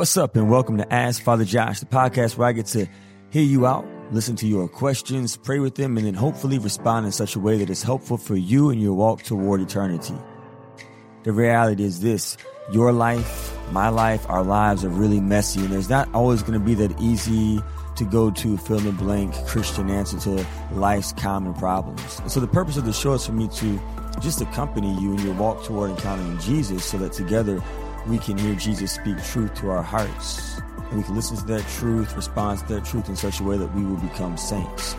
What's up, and welcome to Ask Father Josh, the podcast where I get to hear you out, listen to your questions, pray with them, and then hopefully respond in such a way that is helpful for you in your walk toward eternity. The reality is this your life, my life, our lives are really messy, and there's not always going to be that easy to go to fill in the blank Christian answer to life's common problems. And so the purpose of the show is for me to just accompany you in your walk toward encountering Jesus so that together we can hear Jesus speak truth to our hearts. And we can listen to that truth, respond to that truth in such a way that we will become saints.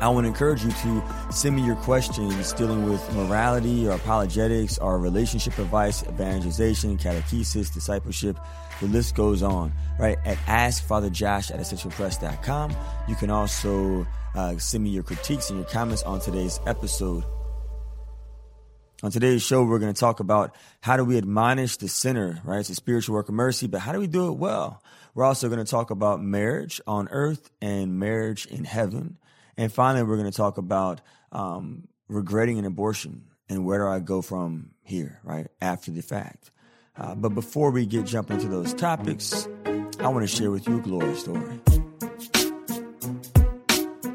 I want to encourage you to send me your questions dealing with morality or apologetics or relationship advice, evangelization, catechesis, discipleship. The list goes on, right? At askfatherjosh at ascensionpress.com. You can also uh, send me your critiques and your comments on today's episode. On today's show, we're going to talk about how do we admonish the sinner, right? It's a spiritual work of mercy, but how do we do it well? We're also going to talk about marriage on earth and marriage in heaven. And finally, we're going to talk about um, regretting an abortion and where do I go from here, right? After the fact. Uh, but before we get jumping into those topics, I want to share with you a glory story.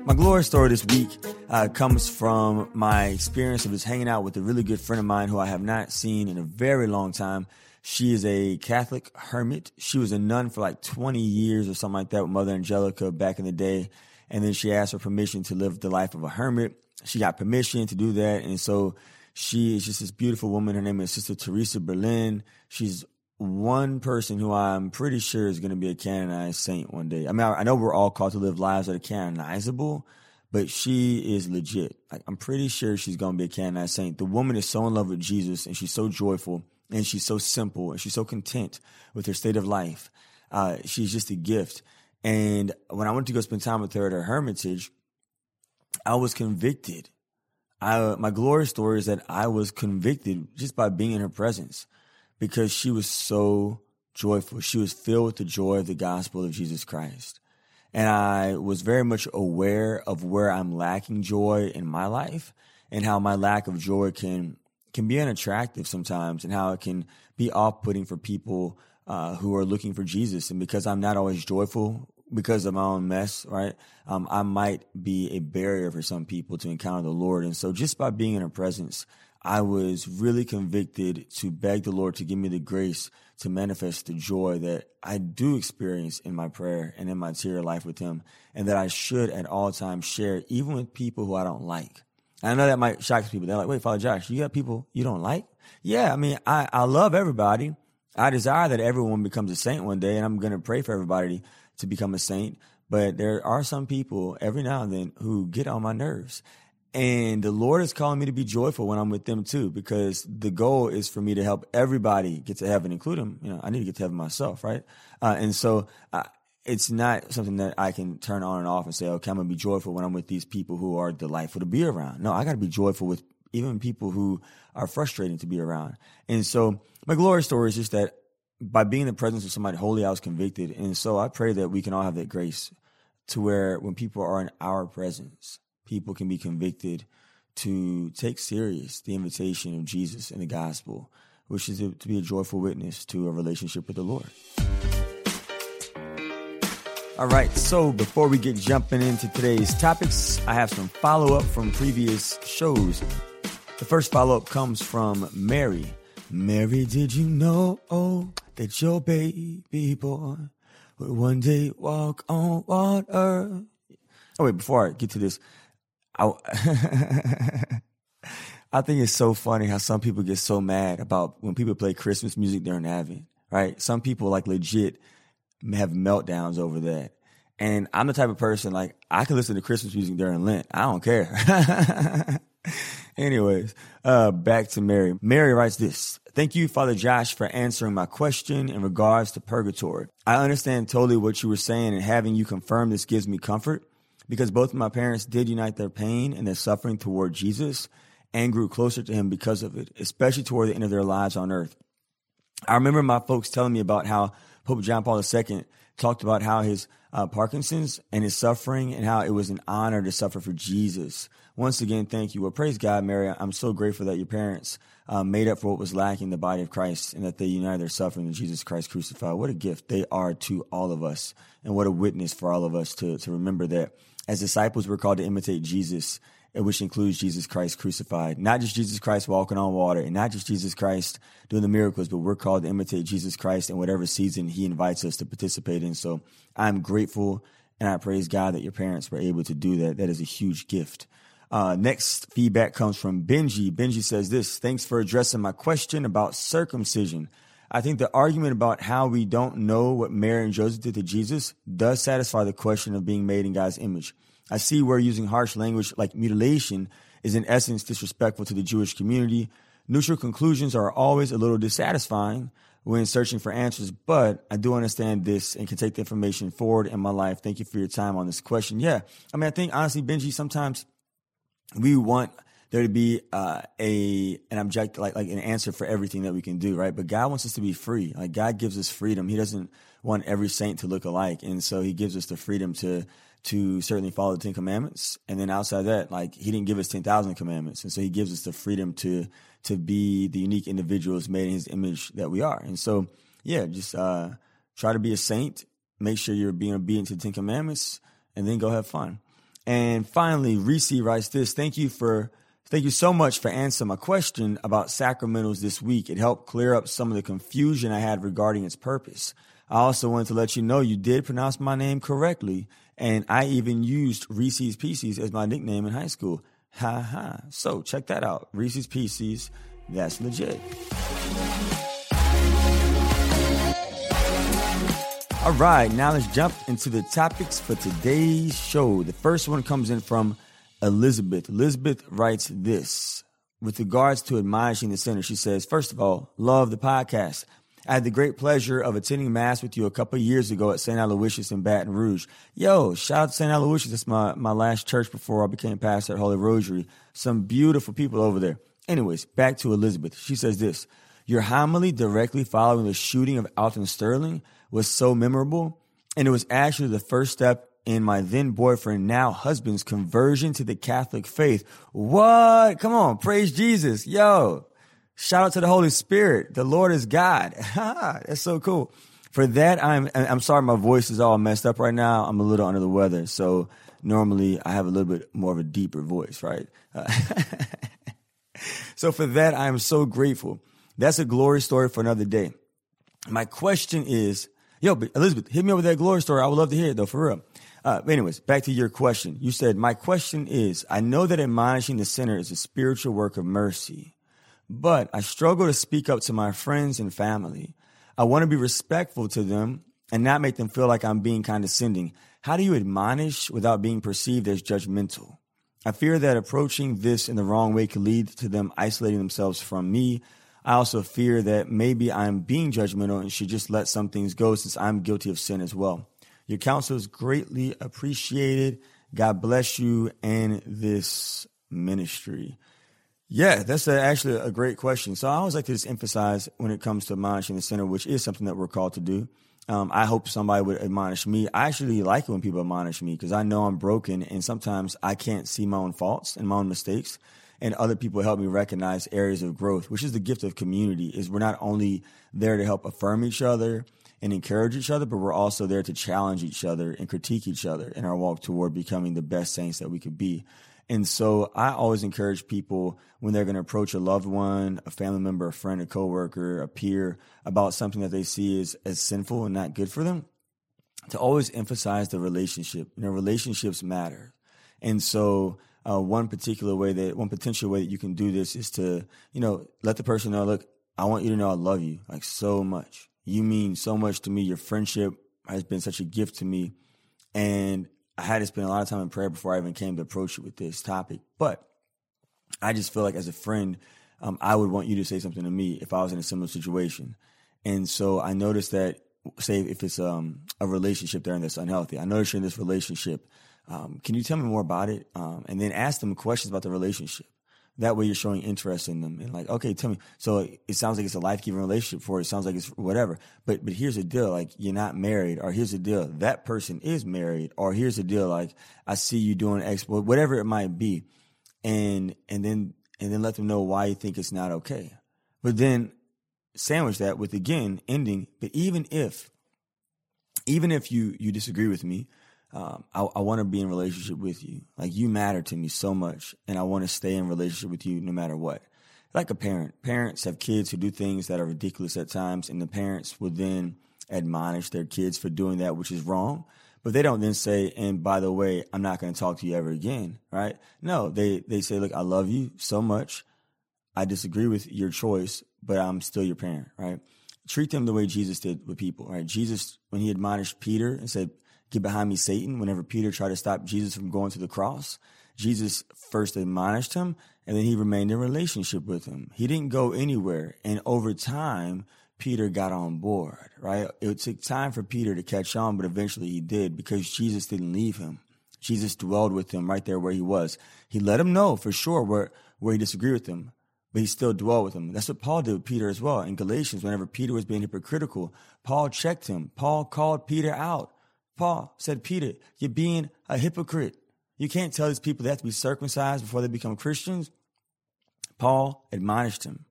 My glory story this week uh, comes from my experience of just hanging out with a really good friend of mine who I have not seen in a very long time. She is a Catholic hermit. She was a nun for like 20 years or something like that with Mother Angelica back in the day. And then she asked for permission to live the life of a hermit. She got permission to do that. And so she is just this beautiful woman. Her name is Sister Teresa Berlin. She's one person who I'm pretty sure is going to be a canonized saint one day. I mean, I, know we're all called to live lives that are canonizable, but she is legit. Like, I'm pretty sure she's going to be a canonized saint. The woman is so in love with Jesus and she's so joyful and she's so simple and she's so content with her state of life. Uh, she's just a gift. And when I went to go spend time with her at her hermitage, I was convicted. I, my glory story is that I was convicted just by being in her presence because she was so joyful. She was filled with the joy of the gospel of Jesus Christ. And I was very much aware of where I'm lacking joy in my life and how my lack of joy can can be unattractive sometimes and how it can be off-putting for people uh, who are looking for Jesus. And because I'm not always joyful because of my own mess, right? Um, I might be a barrier for some people to encounter the Lord. And so just by being in her presence, I was really convicted to beg the Lord to give me the grace to manifest the joy that I do experience in my prayer and in my interior life with Him, and that I should at all times share, even with people who I don't like. I know that might shock people. They're like, wait, Father Josh, you got people you don't like? Yeah, I mean, I, I love everybody. I desire that everyone becomes a saint one day, and I'm going to pray for everybody to become a saint. But there are some people every now and then who get on my nerves. And the Lord is calling me to be joyful when I'm with them too, because the goal is for me to help everybody get to heaven, including, you know, I need to get to heaven myself, right? Uh, and so uh, it's not something that I can turn on and off and say, okay, I'm going to be joyful when I'm with these people who are delightful to be around. No, I got to be joyful with even people who are frustrating to be around. And so my glory story is just that by being in the presence of somebody holy, I was convicted. And so I pray that we can all have that grace to where when people are in our presence, people can be convicted to take serious the invitation of Jesus and the gospel, which is to be a joyful witness to a relationship with the Lord. All right, so before we get jumping into today's topics, I have some follow up from previous shows. The first follow up comes from Mary. Mary, did you know that your baby boy would one day walk on water? Oh, wait, before I get to this, I, I think it's so funny how some people get so mad about when people play Christmas music during Advent, right? Some people like legit have meltdowns over that. And I'm the type of person like I can listen to Christmas music during Lent. I don't care. Anyways, uh, back to Mary. Mary writes this. Thank you, Father Josh, for answering my question in regards to purgatory. I understand totally what you were saying, and having you confirm this gives me comfort because both of my parents did unite their pain and their suffering toward Jesus and grew closer to him because of it, especially toward the end of their lives on earth. I remember my folks telling me about how Pope John Paul II talked about how his uh, Parkinson's and his suffering and how it was an honor to suffer for Jesus. Once again, thank you. Well, praise God, Mary. I'm so grateful that your parents um, made up for what was lacking in the body of Christ and that they united their suffering with Jesus Christ crucified. What a gift they are to all of us, and what a witness for all of us to, to remember that as disciples, we're called to imitate Jesus which includes Jesus Christ crucified. Not just Jesus Christ walking on water and not just Jesus Christ doing the miracles, but we're called to imitate Jesus Christ in whatever season he invites us to participate in. So I'm grateful and I praise God that your parents were able to do that. That is a huge gift. Uh, next feedback comes from Benji. Benji says this Thanks for addressing my question about circumcision. I think the argument about how we don't know what Mary and Joseph did to Jesus does satisfy the question of being made in God's image. I see where using harsh language like mutilation is in essence disrespectful to the Jewish community. Neutral conclusions are always a little dissatisfying when searching for answers, but I do understand this and can take the information forward in my life. Thank you for your time on this question. Yeah. I mean, I think honestly, Benji, sometimes we want there to be uh, a an object like like an answer for everything that we can do, right? But God wants us to be free. Like God gives us freedom. He doesn't want every saint to look alike, and so He gives us the freedom to to certainly follow the Ten Commandments. And then outside that, like he didn't give us ten thousand commandments, and so he gives us the freedom to to be the unique individuals made in His image that we are. And so, yeah, just uh, try to be a saint. Make sure you're being obedient to the Ten Commandments, and then go have fun. And finally, Reese writes this: Thank you for Thank you so much for answering my question about sacramentals this week. It helped clear up some of the confusion I had regarding its purpose. I also wanted to let you know you did pronounce my name correctly and I even used Reese's Pieces as my nickname in high school. Ha ha. So check that out. Reese's Pieces. That's legit. All right, now let's jump into the topics for today's show. The first one comes in from Elizabeth. Elizabeth writes this with regards to admonishing the sinner. She says, First of all, love the podcast. I had the great pleasure of attending Mass with you a couple years ago at St. Aloysius in Baton Rouge. Yo, shout out to St. Aloysius. That's my, my last church before I became pastor at Holy Rosary. Some beautiful people over there. Anyways, back to Elizabeth. She says this Your homily directly following the shooting of Alton Sterling was so memorable, and it was actually the first step in my then boyfriend, now husband's conversion to the Catholic faith. What? Come on, praise Jesus. Yo, Shout out to the Holy Spirit. The Lord is God. That's so cool. For that, I'm I'm sorry my voice is all messed up right now. I'm a little under the weather, so normally I have a little bit more of a deeper voice, right? Uh, so for that, I am so grateful. That's a glory story for another day. My question is, yo, Elizabeth, hit me up with that glory story. I would love to hear it though, for real. Uh, anyways, back to your question. You said, my question is, I know that admonishing the sinner is a spiritual work of mercy but I struggle to speak up to my friends and family. I want to be respectful to them and not make them feel like I'm being condescending. How do you admonish without being perceived as judgmental? I fear that approaching this in the wrong way could lead to them isolating themselves from me. I also fear that maybe I'm being judgmental and should just let some things go since I'm guilty of sin as well. Your counsel is greatly appreciated. God bless you and this ministry. Yeah, that's a, actually a great question. So I always like to just emphasize when it comes to admonishing the sinner, which is something that we're called to do. Um, I hope somebody would admonish me. I actually like it when people admonish me because I know I'm broken and sometimes I can't see my own faults and my own mistakes. And other people help me recognize areas of growth, which is the gift of community. Is we're not only there to help affirm each other and encourage each other, but we're also there to challenge each other and critique each other in our walk toward becoming the best saints that we could be. And so I always encourage people when they're going to approach a loved one, a family member, a friend, a coworker, a peer about something that they see as, as sinful and not good for them, to always emphasize the relationship. You know, relationships matter. And so uh, one particular way that, one potential way that you can do this is to, you know, let the person know, look, I want you to know I love you like so much. You mean so much to me. Your friendship has been such a gift to me. And I had to spend a lot of time in prayer before I even came to approach you with this topic. But I just feel like as a friend, um, I would want you to say something to me if I was in a similar situation. And so I noticed that, say, if it's um, a relationship there and that's unhealthy, I noticed you're in this relationship. Um, can you tell me more about it? Um, and then ask them questions about the relationship. That way you're showing interest in them and like, okay, tell me. So it sounds like it's a life giving relationship for it. It sounds like it's whatever. But but here's the deal, like you're not married, or here's the deal, that person is married, or here's the deal, like I see you doing X, whatever it might be. And and then and then let them know why you think it's not okay. But then sandwich that with again ending, but even if even if you you disagree with me, um, I, I want to be in relationship with you. Like you matter to me so much, and I want to stay in relationship with you no matter what. Like a parent, parents have kids who do things that are ridiculous at times, and the parents will then admonish their kids for doing that, which is wrong. But they don't then say, and by the way, I'm not going to talk to you ever again, right? No, they they say, look, I love you so much. I disagree with your choice, but I'm still your parent, right? Treat them the way Jesus did with people, right? Jesus, when he admonished Peter and said, Get behind me, Satan. Whenever Peter tried to stop Jesus from going to the cross, Jesus first admonished him and then he remained in relationship with him. He didn't go anywhere. And over time, Peter got on board, right? It took time for Peter to catch on, but eventually he did because Jesus didn't leave him. Jesus dwelled with him right there where he was. He let him know for sure where, where he disagreed with him, but he still dwelled with him. That's what Paul did with Peter as well. In Galatians, whenever Peter was being hypocritical, Paul checked him. Paul called Peter out. Paul said, Peter, you're being a hypocrite. You can't tell these people they have to be circumcised before they become Christians. Paul admonished him,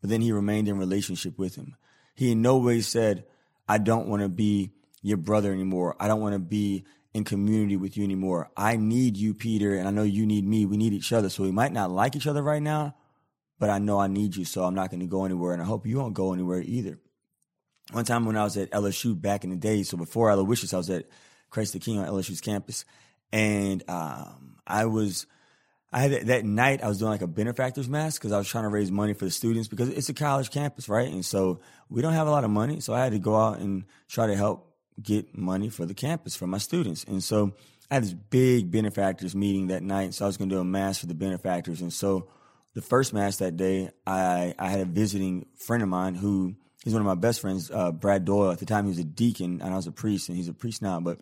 but then he remained in relationship with him. He in no way said, I don't want to be your brother anymore. I don't want to be in community with you anymore. I need you, Peter, and I know you need me. We need each other. So we might not like each other right now, but I know I need you, so I'm not going to go anywhere, and I hope you won't go anywhere either one time when I was at LSU back in the day, so before Aloysius, I was at Christ the King on LSU's campus, and um, I was. I had that night I was doing like a benefactors mass because I was trying to raise money for the students because it's a college campus, right? And so we don't have a lot of money, so I had to go out and try to help get money for the campus for my students. And so I had this big benefactors meeting that night, so I was going to do a mass for the benefactors. And so the first mass that day, I I had a visiting friend of mine who he's one of my best friends, uh, Brad Doyle. At the time, he was a deacon, and I was a priest, and he's a priest now. But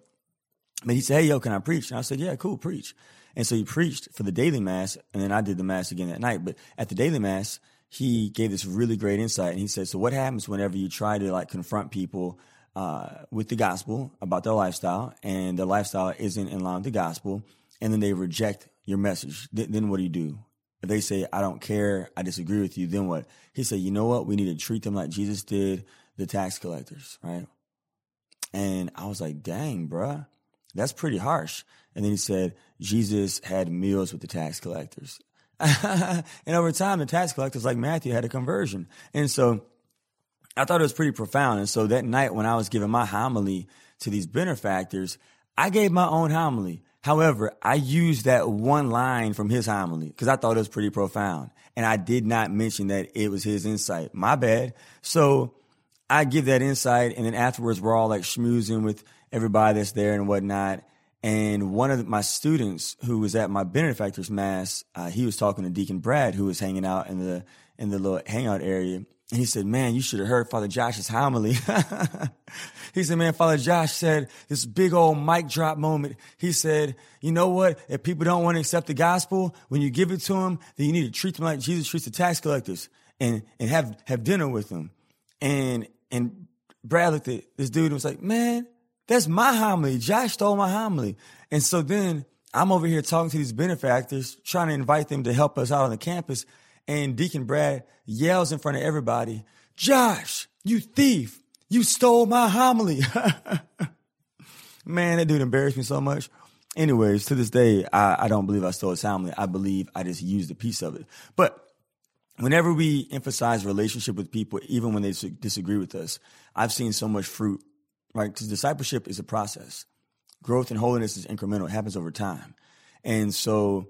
but he said, "Hey, yo, can I preach?" And I said, "Yeah, cool, preach." And so he preached for the daily mass, and then I did the mass again that night. But at the daily mass, he gave this really great insight, and he said, "So what happens whenever you try to like confront people?" Uh, with the gospel about their lifestyle, and their lifestyle isn't in line with the gospel, and then they reject your message. Th- then what do you do? If they say, I don't care, I disagree with you, then what? He said, you know what? We need to treat them like Jesus did the tax collectors, right? And I was like, dang, bruh, that's pretty harsh. And then he said, Jesus had meals with the tax collectors. and over time, the tax collectors, like Matthew, had a conversion. And so I thought it was pretty profound. And so that night, when I was giving my homily to these benefactors, I gave my own homily. However, I used that one line from his homily because I thought it was pretty profound. And I did not mention that it was his insight. My bad. So I give that insight. And then afterwards, we're all like schmoozing with everybody that's there and whatnot. And one of my students who was at my benefactor's mass, uh, he was talking to Deacon Brad, who was hanging out in the in the little hangout area. And he said, man, you should have heard Father Josh's homily. he said, man, Father Josh said this big old mic drop moment. He said, you know what? If people don't want to accept the gospel, when you give it to them, then you need to treat them like Jesus treats the tax collectors and, and have, have dinner with them. And, and Brad looked at this dude and was like, man, that's my homily. Josh stole my homily. And so then I'm over here talking to these benefactors, trying to invite them to help us out on the campus and Deacon Brad yells in front of everybody, Josh, you thief, you stole my homily. Man, that dude embarrassed me so much. Anyways, to this day, I, I don't believe I stole his homily. I believe I just used a piece of it. But whenever we emphasize relationship with people, even when they disagree with us, I've seen so much fruit, right? Because discipleship is a process. Growth and holiness is incremental. It happens over time. And so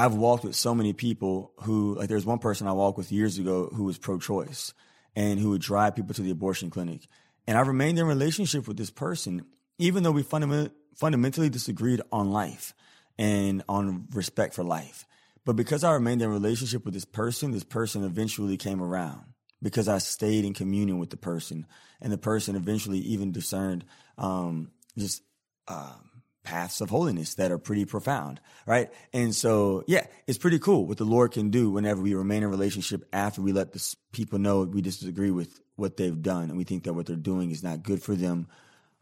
I've walked with so many people who, like, there's one person I walked with years ago who was pro choice and who would drive people to the abortion clinic. And I remained in relationship with this person, even though we fundament- fundamentally disagreed on life and on respect for life. But because I remained in relationship with this person, this person eventually came around because I stayed in communion with the person. And the person eventually even discerned um, just um, paths of holiness that are pretty profound, right? And so, yeah, it's pretty cool what the Lord can do whenever we remain in relationship after we let the people know we disagree with what they've done and we think that what they're doing is not good for them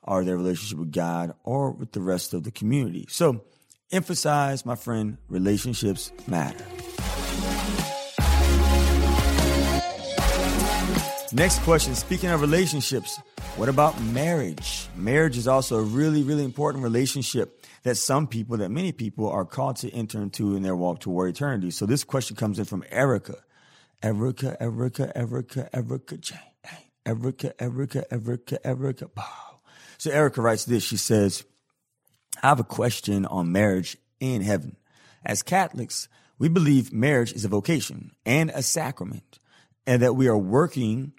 or their relationship with God or with the rest of the community. So, emphasize, my friend, relationships matter. Next question. Speaking of relationships, what about marriage? Marriage is also a really, really important relationship that some people, that many people are called to enter into in their walk toward eternity. So this question comes in from Erica. Erica, Erica, Erica, Erica, Jane. Erica, Erica, Erica, Erica. Wow. So Erica writes this. She says, I have a question on marriage in heaven. As Catholics, we believe marriage is a vocation and a sacrament and that we are working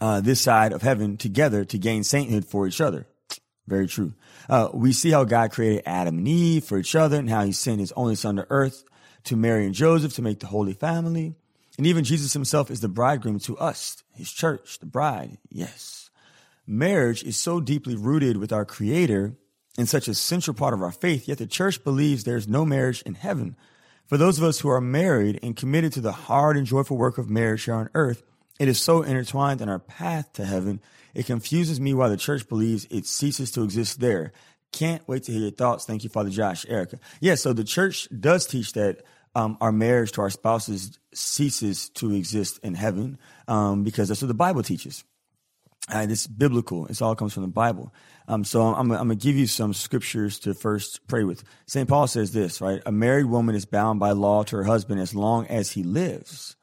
uh, this side of heaven together to gain sainthood for each other. Very true. Uh, we see how God created Adam and Eve for each other and how he sent his only son to earth to Mary and Joseph to make the Holy Family. And even Jesus himself is the bridegroom to us, his church, the bride. Yes. Marriage is so deeply rooted with our creator and such a central part of our faith, yet the church believes there's no marriage in heaven. For those of us who are married and committed to the hard and joyful work of marriage here on earth, it is so intertwined in our path to heaven. It confuses me why the church believes it ceases to exist there. Can't wait to hear your thoughts. Thank you, Father Josh, Erica. Yeah, so the church does teach that um, our marriage to our spouses ceases to exist in heaven um, because that's what the Bible teaches. Uh, it's biblical. It all comes from the Bible. Um, so I'm, I'm, going to give you some scriptures to first pray with. St. Paul says this, right? A married woman is bound by law to her husband as long as he lives.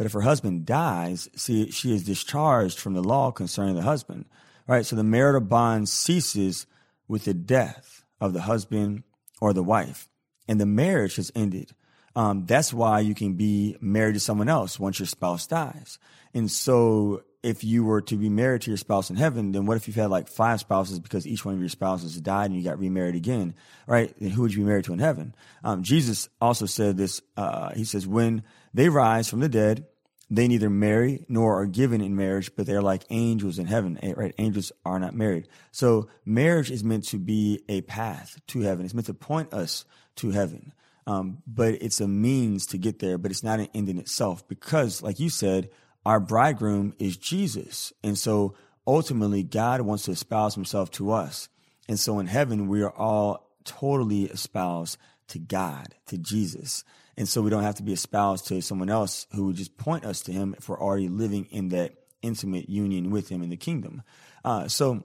But if her husband dies, see, she is discharged from the law concerning the husband, right? So the marital bond ceases with the death of the husband or the wife, and the marriage has ended. Um, that's why you can be married to someone else once your spouse dies. And so if you were to be married to your spouse in heaven, then what if you've had like five spouses because each one of your spouses died and you got remarried again, right? Then who would you be married to in heaven? Um, Jesus also said this. Uh, he says, when they rise from the dead, they neither marry nor are given in marriage, but they're like angels in heaven, eh, right? Angels are not married. So marriage is meant to be a path to heaven. It's meant to point us to heaven. Um, but it's a means to get there, but it's not an end in itself because, like you said, our bridegroom is Jesus. And so ultimately, God wants to espouse himself to us. And so in heaven, we are all totally espoused to God, to Jesus. And so we don't have to be espoused to someone else who would just point us to him if we're already living in that intimate union with him in the kingdom. Uh, so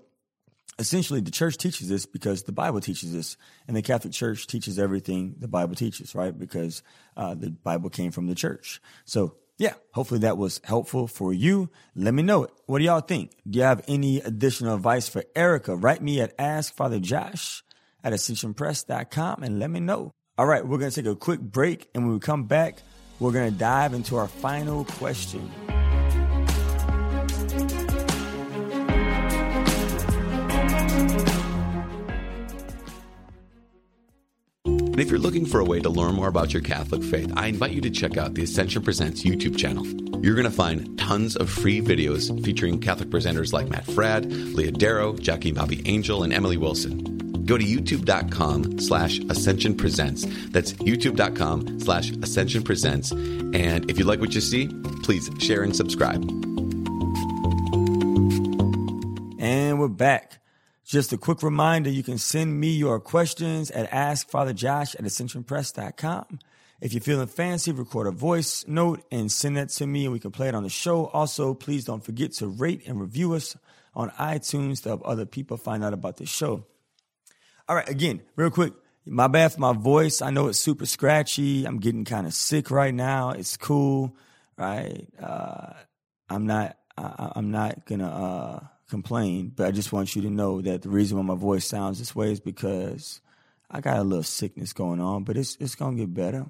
essentially, the church teaches this because the Bible teaches this, and the Catholic Church teaches everything the Bible teaches, right? Because uh, the Bible came from the church. So yeah, hopefully that was helpful for you. Let me know it. What do y'all think? Do you have any additional advice for Erica? Write me at askfatherjosh at ascensionpress.com and let me know. All right, we're going to take a quick break. And when we come back, we're going to dive into our final question. And if you're looking for a way to learn more about your Catholic faith, I invite you to check out the Ascension Presents YouTube channel. You're going to find tons of free videos featuring Catholic presenters like Matt Fradd, Leah Darrow, Jackie Bobby Angel, and Emily Wilson. Go to youtube.com slash ascension presents. That's youtube.com slash ascension presents. And if you like what you see, please share and subscribe. And we're back. Just a quick reminder, you can send me your questions at askfatherjosh at ascensionpress.com. If you're feeling fancy, record a voice note and send that to me and we can play it on the show. Also, please don't forget to rate and review us on iTunes to help other people find out about the show. All right, again, real quick, my bad for my voice. I know it's super scratchy. I'm getting kind of sick right now. It's cool, right? Uh, I'm not. I, I'm not gonna. Uh, complain, but I just want you to know that the reason why my voice sounds this way is because I got a little sickness going on, but it's it's gonna get better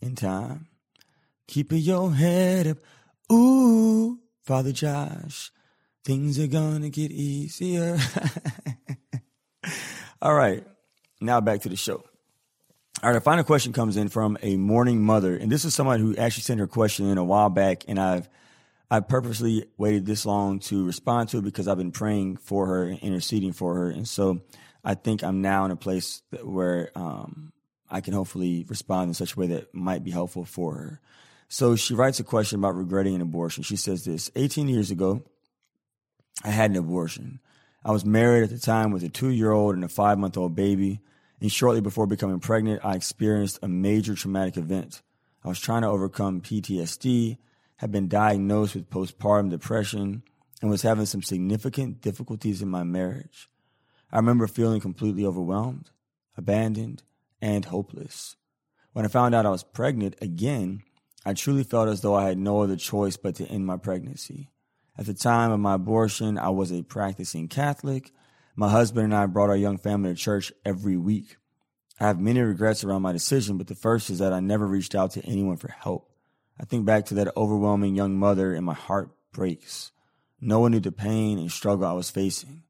in time. Keeping your head up, ooh, Father Josh, things are gonna get easier. All right, now back to the show. All right, our final question comes in from a mourning mother, and this is someone who actually sent her question in a while back, and I've I purposely waited this long to respond to it because I've been praying for her and interceding for her. And so I think I'm now in a place where um, I can hopefully respond in such a way that might be helpful for her. So she writes a question about regretting an abortion. She says this 18 years ago, I had an abortion. I was married at the time with a two year old and a five month old baby. And shortly before becoming pregnant, I experienced a major traumatic event. I was trying to overcome PTSD, had been diagnosed with postpartum depression, and was having some significant difficulties in my marriage. I remember feeling completely overwhelmed, abandoned, and hopeless. When I found out I was pregnant again, I truly felt as though I had no other choice but to end my pregnancy. At the time of my abortion, I was a practicing Catholic. My husband and I brought our young family to church every week. I have many regrets around my decision, but the first is that I never reached out to anyone for help. I think back to that overwhelming young mother and my heart breaks. No one knew the pain and struggle I was facing.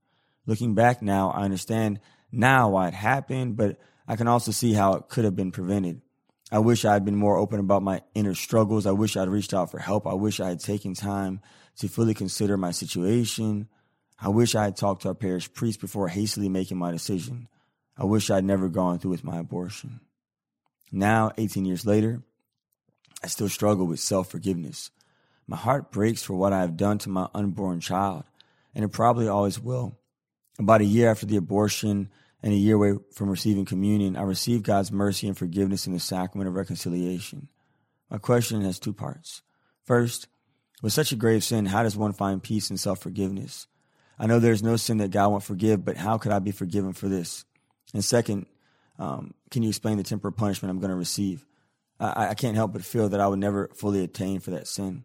Looking back now, I understand now why it happened, but I can also see how it could have been prevented. I wish I had been more open about my inner struggles. I wish I'd reached out for help. I wish I had taken time to fully consider my situation. I wish I had talked to our parish priest before hastily making my decision. I wish I'd never gone through with my abortion. Now, 18 years later, I still struggle with self forgiveness. My heart breaks for what I have done to my unborn child, and it probably always will. About a year after the abortion and a year away from receiving communion, I received God's mercy and forgiveness in the sacrament of reconciliation. My question has two parts. First, with such a grave sin, how does one find peace and self forgiveness? I know there's no sin that God won't forgive, but how could I be forgiven for this? And second, um, can you explain the temporal punishment I'm going to receive? I, I can't help but feel that I would never fully attain for that sin,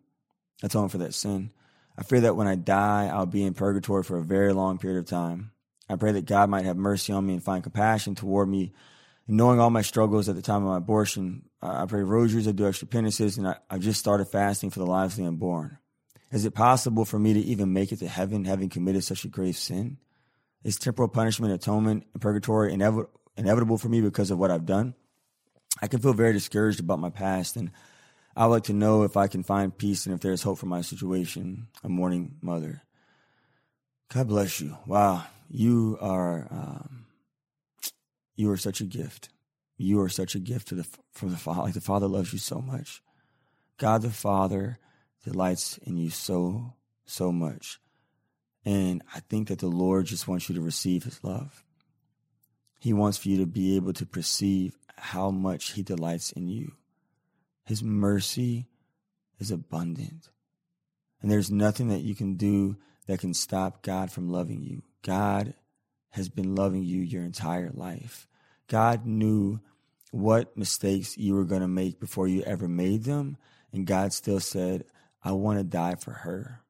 atone for that sin. I fear that when I die, I'll be in purgatory for a very long period of time. I pray that God might have mercy on me and find compassion toward me. Knowing all my struggles at the time of my abortion, I pray rosaries, I do extra penances, and I, I've just started fasting for the lives of the unborn. Is it possible for me to even make it to heaven having committed such a grave sin? Is temporal punishment, atonement, and purgatory inevit- inevitable for me because of what I've done? I can feel very discouraged about my past, and I would like to know if I can find peace and if there's hope for my situation. A mourning mother. God bless you. Wow, you are um, you are such a gift. You are such a gift to the from the Father. Like the Father loves you so much. God the Father delights in you so so much, and I think that the Lord just wants you to receive His love. He wants for you to be able to perceive how much He delights in you. His mercy is abundant. And there's nothing that you can do that can stop God from loving you. God has been loving you your entire life. God knew what mistakes you were going to make before you ever made them. And God still said, I want to die for her.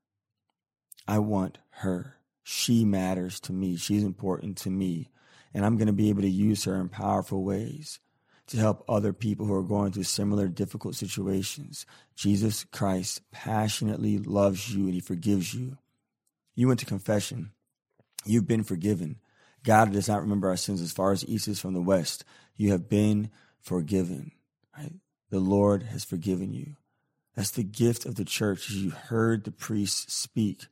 I want her. She matters to me. She's important to me. And I'm going to be able to use her in powerful ways to help other people who are going through similar difficult situations. Jesus Christ passionately loves you and he forgives you. You went to confession. You've been forgiven. God does not remember our sins as far as east is from the west. You have been forgiven. Right? The Lord has forgiven you. That's the gift of the church. You heard the priest speak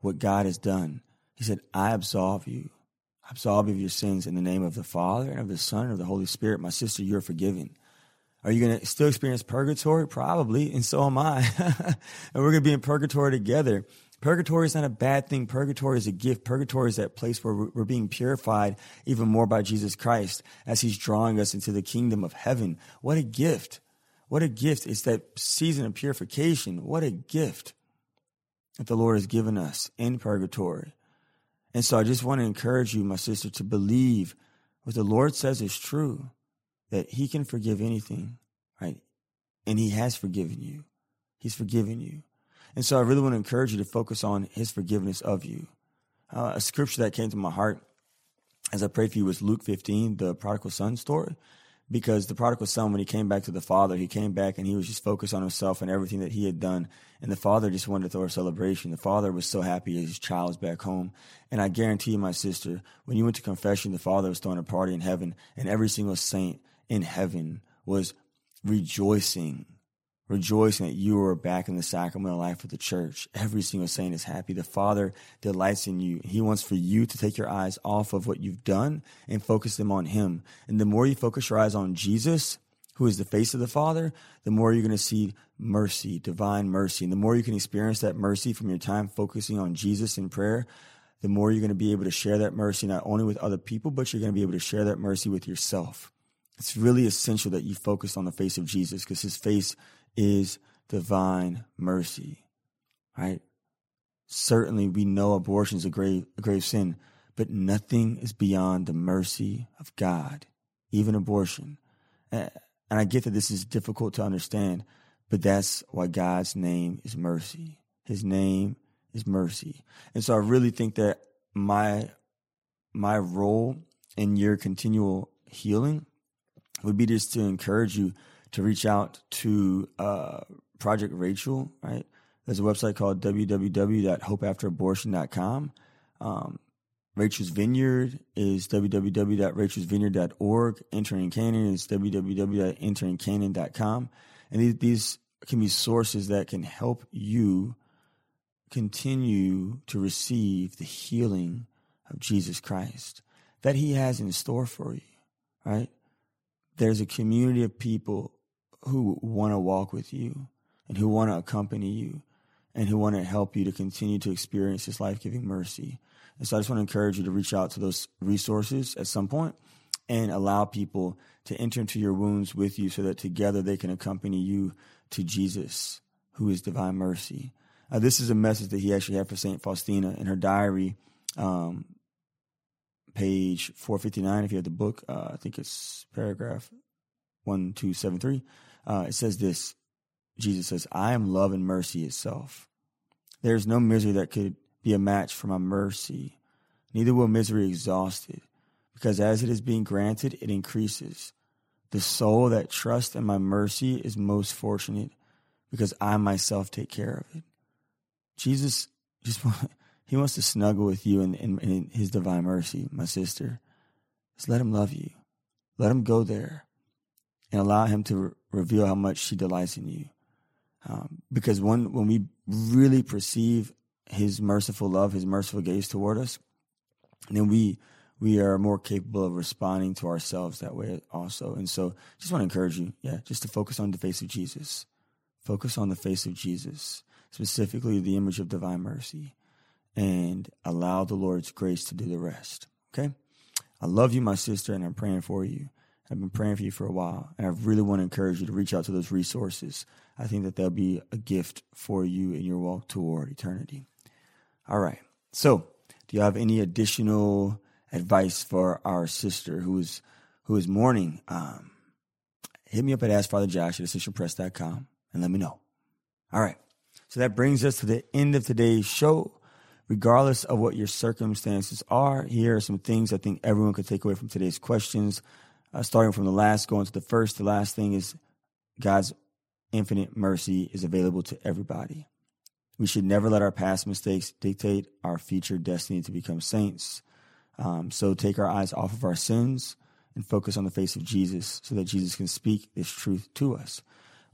what God has done, he said, I absolve you absolve you of your sins in the name of the Father and of the Son and of the Holy Spirit. My sister, you're forgiven. Are you going to still experience purgatory? Probably, and so am I. and we're going to be in purgatory together. Purgatory is not a bad thing. Purgatory is a gift. Purgatory is that place where we're being purified even more by Jesus Christ as he's drawing us into the kingdom of heaven. What a gift. What a gift. It's that season of purification. What a gift that the Lord has given us in purgatory. And so I just want to encourage you, my sister, to believe what the Lord says is true, that He can forgive anything, right? And He has forgiven you. He's forgiven you. And so I really want to encourage you to focus on His forgiveness of you. Uh, a scripture that came to my heart as I prayed for you was Luke 15, the prodigal son story because the prodigal son, when he came back to the father, he came back and he was just focused on himself and everything that he had done. And the father just wanted to throw a celebration. The father was so happy his child was back home. And I guarantee you, my sister, when you went to confession, the father was throwing a party in heaven, and every single saint in heaven was rejoicing, rejoicing that you are back in the sacramental life of the church. Every single saint is happy. The Father delights in you. He wants for you to take your eyes off of what you've done and focus them on Him. And the more you focus your eyes on Jesus, who is the face of the Father, the more you're going to see mercy, divine mercy. And the more you can experience that mercy from your time focusing on Jesus in prayer, the more you're going to be able to share that mercy not only with other people, but you're going to be able to share that mercy with yourself. It's really essential that you focus on the face of Jesus because his face is divine mercy, right? Certainly, we know abortion is a grave, a grave sin, but nothing is beyond the mercy of God, even abortion. And I get that this is difficult to understand, but that's why God's name is mercy. His name is mercy. And so I really think that my my role in your continual healing would be just to encourage you to reach out to uh, Project Rachel, right? There's a website called www.hopeafterabortion.com. Um, Rachel's Vineyard is www.rachelsvineyard.org. Entering Canaan is www.enteringcanaan.com. And these, these can be sources that can help you continue to receive the healing of Jesus Christ that he has in store for you, right? There's a community of people who want to walk with you and who want to accompany you and who want to help you to continue to experience this life giving mercy. And so I just want to encourage you to reach out to those resources at some point and allow people to enter into your wounds with you so that together they can accompany you to Jesus, who is divine mercy. Uh, this is a message that he actually had for St. Faustina in her diary, um, page 459. If you have the book, uh, I think it's paragraph 1273. Uh, it says this Jesus says, I am love and mercy itself. There is no misery that could be a match for my mercy, neither will misery exhaust it, because as it is being granted, it increases. The soul that trusts in my mercy is most fortunate because I myself take care of it. Jesus just he wants to snuggle with you in, in, in his divine mercy, my sister. Just let him love you. Let him go there and allow him to reveal how much she delights in you. Um, because when, when we really perceive his merciful love, his merciful gaze toward us, then we we are more capable of responding to ourselves that way also. And so just want to encourage you, yeah, just to focus on the face of Jesus. Focus on the face of Jesus, specifically the image of divine mercy, and allow the Lord's grace to do the rest. Okay? I love you, my sister, and I'm praying for you. I've been praying for you for a while, and I really want to encourage you to reach out to those resources. I think that they'll be a gift for you in your walk toward eternity. All right. So, do you have any additional advice for our sister who is who is mourning? Um, hit me up at AskFatherJosh at ascensionpress.com and let me know. All right. So that brings us to the end of today's show. Regardless of what your circumstances are, here are some things I think everyone could take away from today's questions uh, starting from the last, going to the first. The last thing is God's infinite mercy is available to everybody. We should never let our past mistakes dictate our future destiny to become saints. Um, so take our eyes off of our sins and focus on the face of Jesus so that Jesus can speak this truth to us.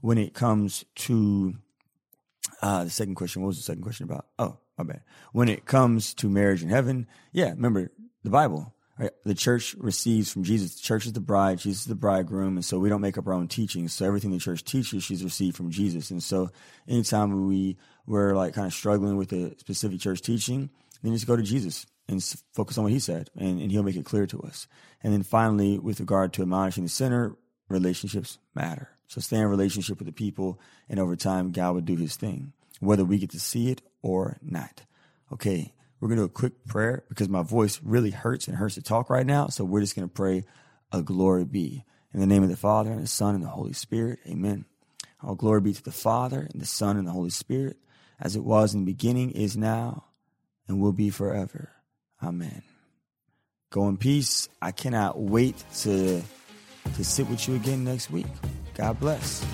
When it comes to uh, the second question, what was the second question about? Oh, my bad. When it comes to marriage in heaven, yeah, remember the Bible. The church receives from Jesus. The church is the bride, Jesus is the bridegroom, and so we don't make up our own teachings. So everything the church teaches, she's received from Jesus. And so anytime we we're like kind of struggling with a specific church teaching, then just go to Jesus and focus on what he said, and, and he'll make it clear to us. And then finally, with regard to admonishing the sinner, relationships matter. So stay in relationship with the people, and over time, God will do his thing, whether we get to see it or not. Okay, we're going to do a quick prayer because my voice really hurts and hurts to talk right now. So we're just going to pray a glory be. In the name of the Father, and the Son, and the Holy Spirit. Amen. All glory be to the Father, and the Son, and the Holy Spirit, as it was in the beginning, is now, and will be forever. Amen. Go in peace. I cannot wait to, to sit with you again next week. God bless.